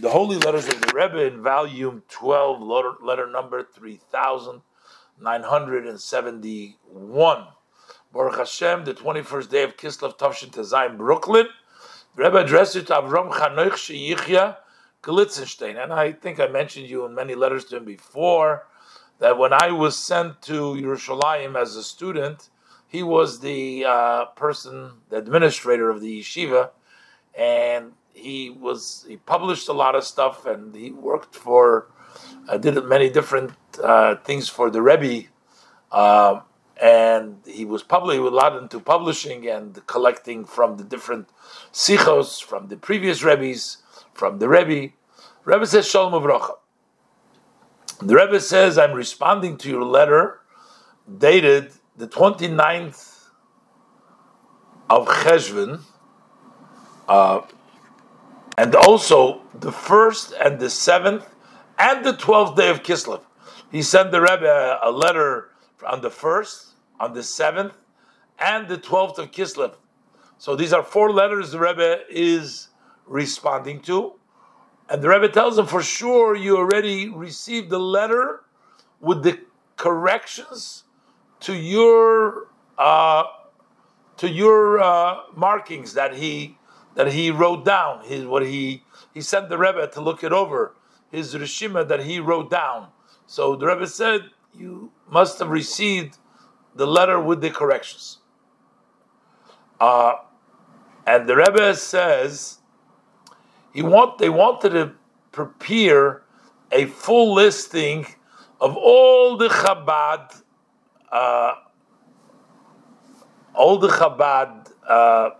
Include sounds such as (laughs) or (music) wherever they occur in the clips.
the Holy Letters of the Rebbe in volume 12, letter, letter number 3971. Baruch Hashem, the 21st day of Kislev Tavshin Tezayim, Brooklyn. The Rebbe addressed it to Avram Chanoich Sheyichya Glitzenstein. And I think I mentioned you in many letters to him before that when I was sent to Yerushalayim as a student, he was the uh, person, the administrator of the yeshiva, and he was he published a lot of stuff, and he worked for, uh, did many different uh, things for the Rebbe, uh, and he was probably a lot into publishing and collecting from the different sichos from the previous Rebbe's, from the Rebbe. Rebbe says Shalom Avrocha. The Rebbe says, I'm responding to your letter dated the 29th of Cheshvan, uh, and also the first and the seventh and the 12th day of Kislev. He sent the Rebbe a, a letter on the first, on the seventh, and the 12th of Kislev. So these are four letters the Rebbe is responding to. And the Rebbe tells him, for sure, you already received the letter with the corrections to your uh, to your uh, markings that he that he wrote down. His what he he sent the Rebbe to look it over. His rishima that he wrote down. So the Rebbe said you must have received the letter with the corrections. Uh, and the Rebbe says he want they wanted to prepare a full listing of all the Chabad uh, all the Chabad uh,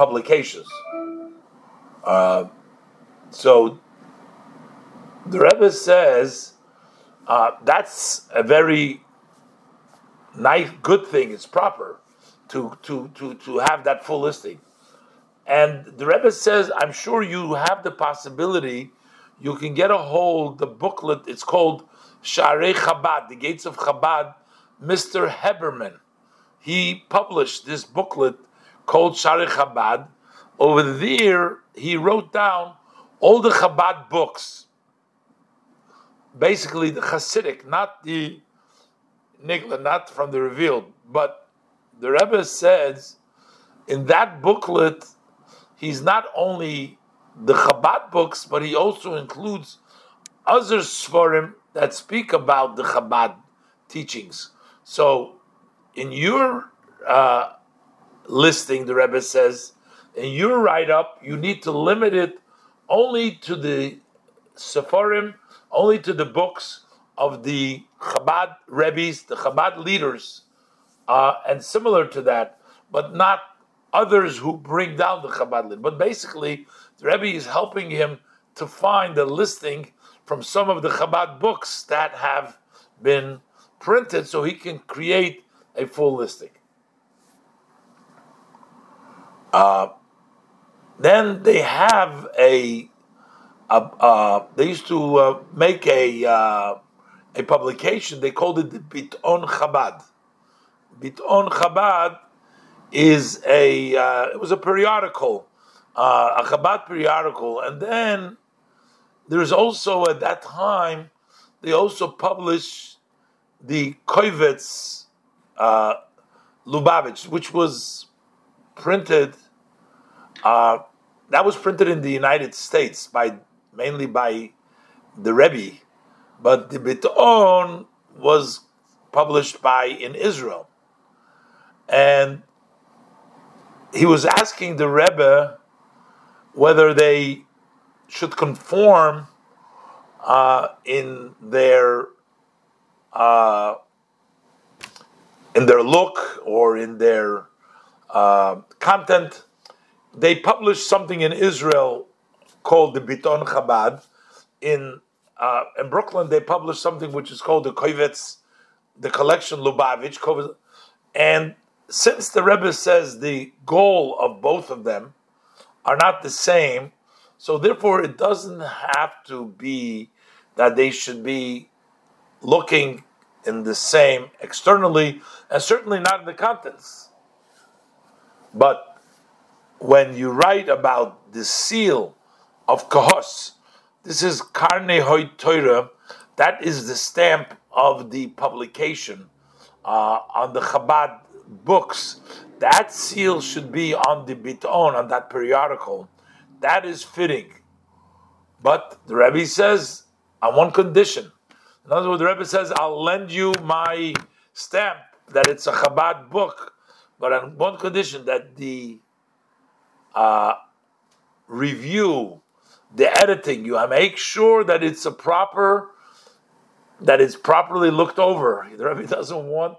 publications. Uh, so the Rebbe says uh, that's a very nice, good thing. It's proper to to to to have that full listing. And the Rebbe says, I'm sure you have the possibility. You can get a hold the booklet. It's called Sharei Chabad, the Gates of Chabad Mr. Habermann. He published this booklet called Sharei Chabad. Over there, he wrote down all the Chabad books, basically the Hasidic, not the Nigla, not from the revealed. But the Rebbe says in that booklet, he's not only the Chabad books, but he also includes other Sepharim that speak about the Chabad teachings. So, in your uh, listing, the Rebbe says, in your write up, you need to limit it only to the Sepharim, only to the books of the Chabad Rebbe's, the Chabad leaders, uh, and similar to that, but not others who bring down the Chabad leader. But basically, the Rebbe is helping him to find a listing from some of the Chabad books that have been printed so he can create a full listing. Uh, then they have a, a uh, they used to uh, make a uh, a publication. They called it the Biton Chabad. Biton Chabad is a uh, it was a periodical, uh, a Chabad periodical, and then there's also at that time they also published the Kovetz Lubavitch, which was printed, uh, that was printed in the United States by mainly by the Rebbe, but the Biton was published by in Israel, and he was asking the Rebbe whether they should conform uh, in their uh, in their look or in their uh, content. They published something in Israel called the Biton Chabad. In uh, in Brooklyn, they published something which is called the Kovetz, the collection Lubavitch. And since the Rebbe says the goal of both of them are not the same, so therefore it doesn't have to be that they should be looking in the same externally, and certainly not in the contents. But when you write about the seal of Kehos, this is Karnei Hod Torah. That is the stamp of the publication uh, on the Chabad books. That seal should be on the biton, on that periodical. That is fitting. But the Rebbe says, on one condition. In other words, the Rebbe says, I'll lend you my stamp that it's a Chabad book, but on one condition that the uh, review, the editing, you make sure that it's a proper, that it's properly looked over. (laughs) The Rebbe doesn't want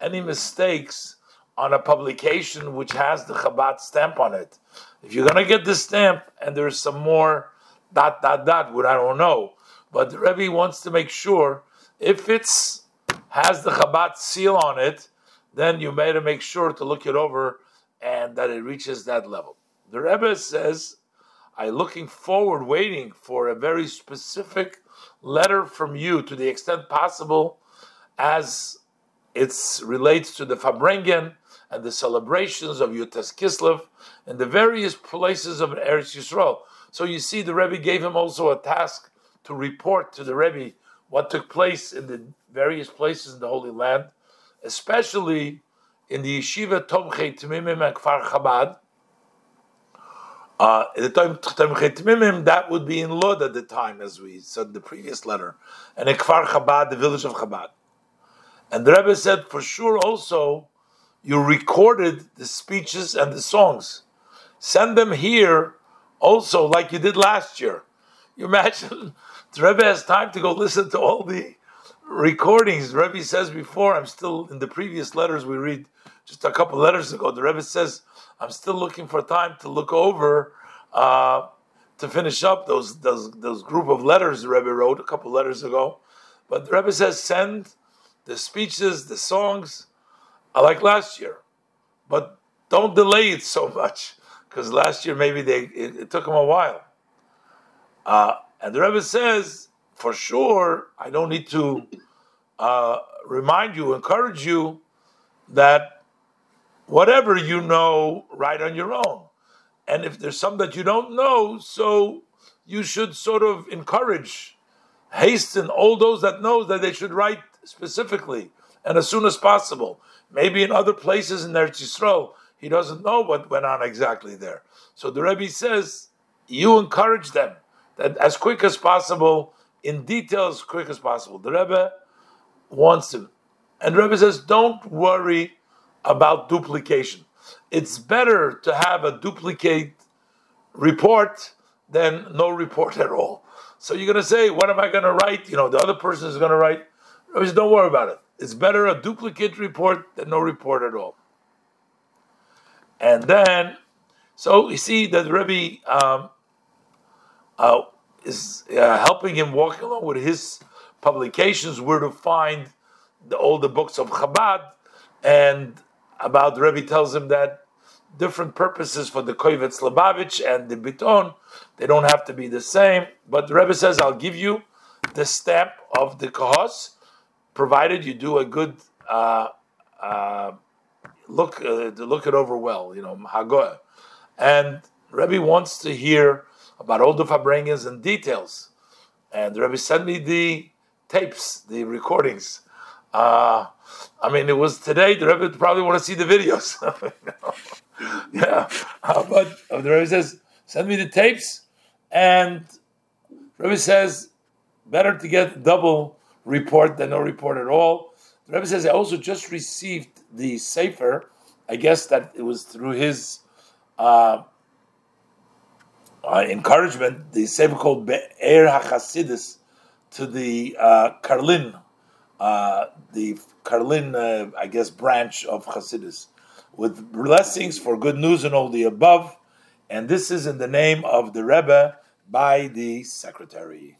any mistakes on a publication which has the Chabad stamp on it. If you're going to get the stamp and there's some more dot dot dot, what I don't know, but the Rebbe wants to make sure if it's has the Chabad seal on it, then you better make sure to look it over and that it reaches that level. The Rebbe says, I'm looking forward, waiting for a very specific letter from you to the extent possible as it relates to the Farbrengen and the celebrations of Yud-Tes Kislev and the various places of Eretz Yisrael. So you see, the Rebbe gave him also a task to report to the Rebbe what took place in the various places in the Holy Land, especially in the Yeshiva Tomchei Tmimim and Kfar Chabad. Uh, the Tomchei Tmimim, that would be in Lod at the time, as we said in the previous letter, and in Kfar Chabad, the village of Chabad. And the Rebbe said, for sure also, you recorded the speeches and the songs. Send them here also, like you did last year. You imagine (laughs) the Rebbe has time to go listen to all the recordings. The Rebbe says before, I'm still in the previous letters we read just a couple letters ago. The Rebbe says, I'm still looking for time to look over uh, to finish up those, those those group of letters the Rebbe wrote a couple letters ago. But the Rebbe says, send the speeches, the songs, I like last year, but don't delay it so much because last year maybe they it, it took them a while. Uh, and the Rebbe says, for sure, I don't need to uh, remind you, encourage you that whatever you know, write on your own. And if there's some that you don't know, so you should sort of encourage, hasten all those that know that they should write specifically and as soon as possible. Maybe in other places in Eretz Yisrael, he doesn't know what went on exactly there. So the Rebbe says, you encourage them that as quick as possible, in detail as quick as possible. The Rebbe wants to. And Rebbe says, don't worry about duplication. It's better to have a duplicate report than no report at all. So you're going to say, what am I going to write? You know, the other person is going to write. Rebbe says, don't worry about it. It's better a duplicate report than no report at all. And then, so you see that Rebbe um, uh, is uh, helping him walk along with his publications where to find the, all the books of Chabad, and about the Rebbe tells him that different purposes for the Kovetz Lubavitch and the Biton, they don't have to be the same. But the Rebbe says, I'll give you the stamp of the Kehos, provided you do a good uh, uh, look uh, look it over well, you know, Hagoah. And Rebbe wants to hear about all the Farbrengens and details. And the Rebbe sent me the tapes, the recordings. Uh, I mean, it was today. The Rebbe probably want to see the videos. (laughs) (laughs) yeah, uh, but uh, the Rebbe says, send me the tapes. And Rebbe says, better to get double report than no report at all. The Rebbe says, I also just received the Sefer. I guess that it was through his uh, uh, encouragement, the Sefer called Be'er HaChasidus to the uh, Karlin, uh, the Karlin, uh, I guess, branch of Hasidus, with blessings for good news and all the above. And this is in the name of the Rebbe by the secretary.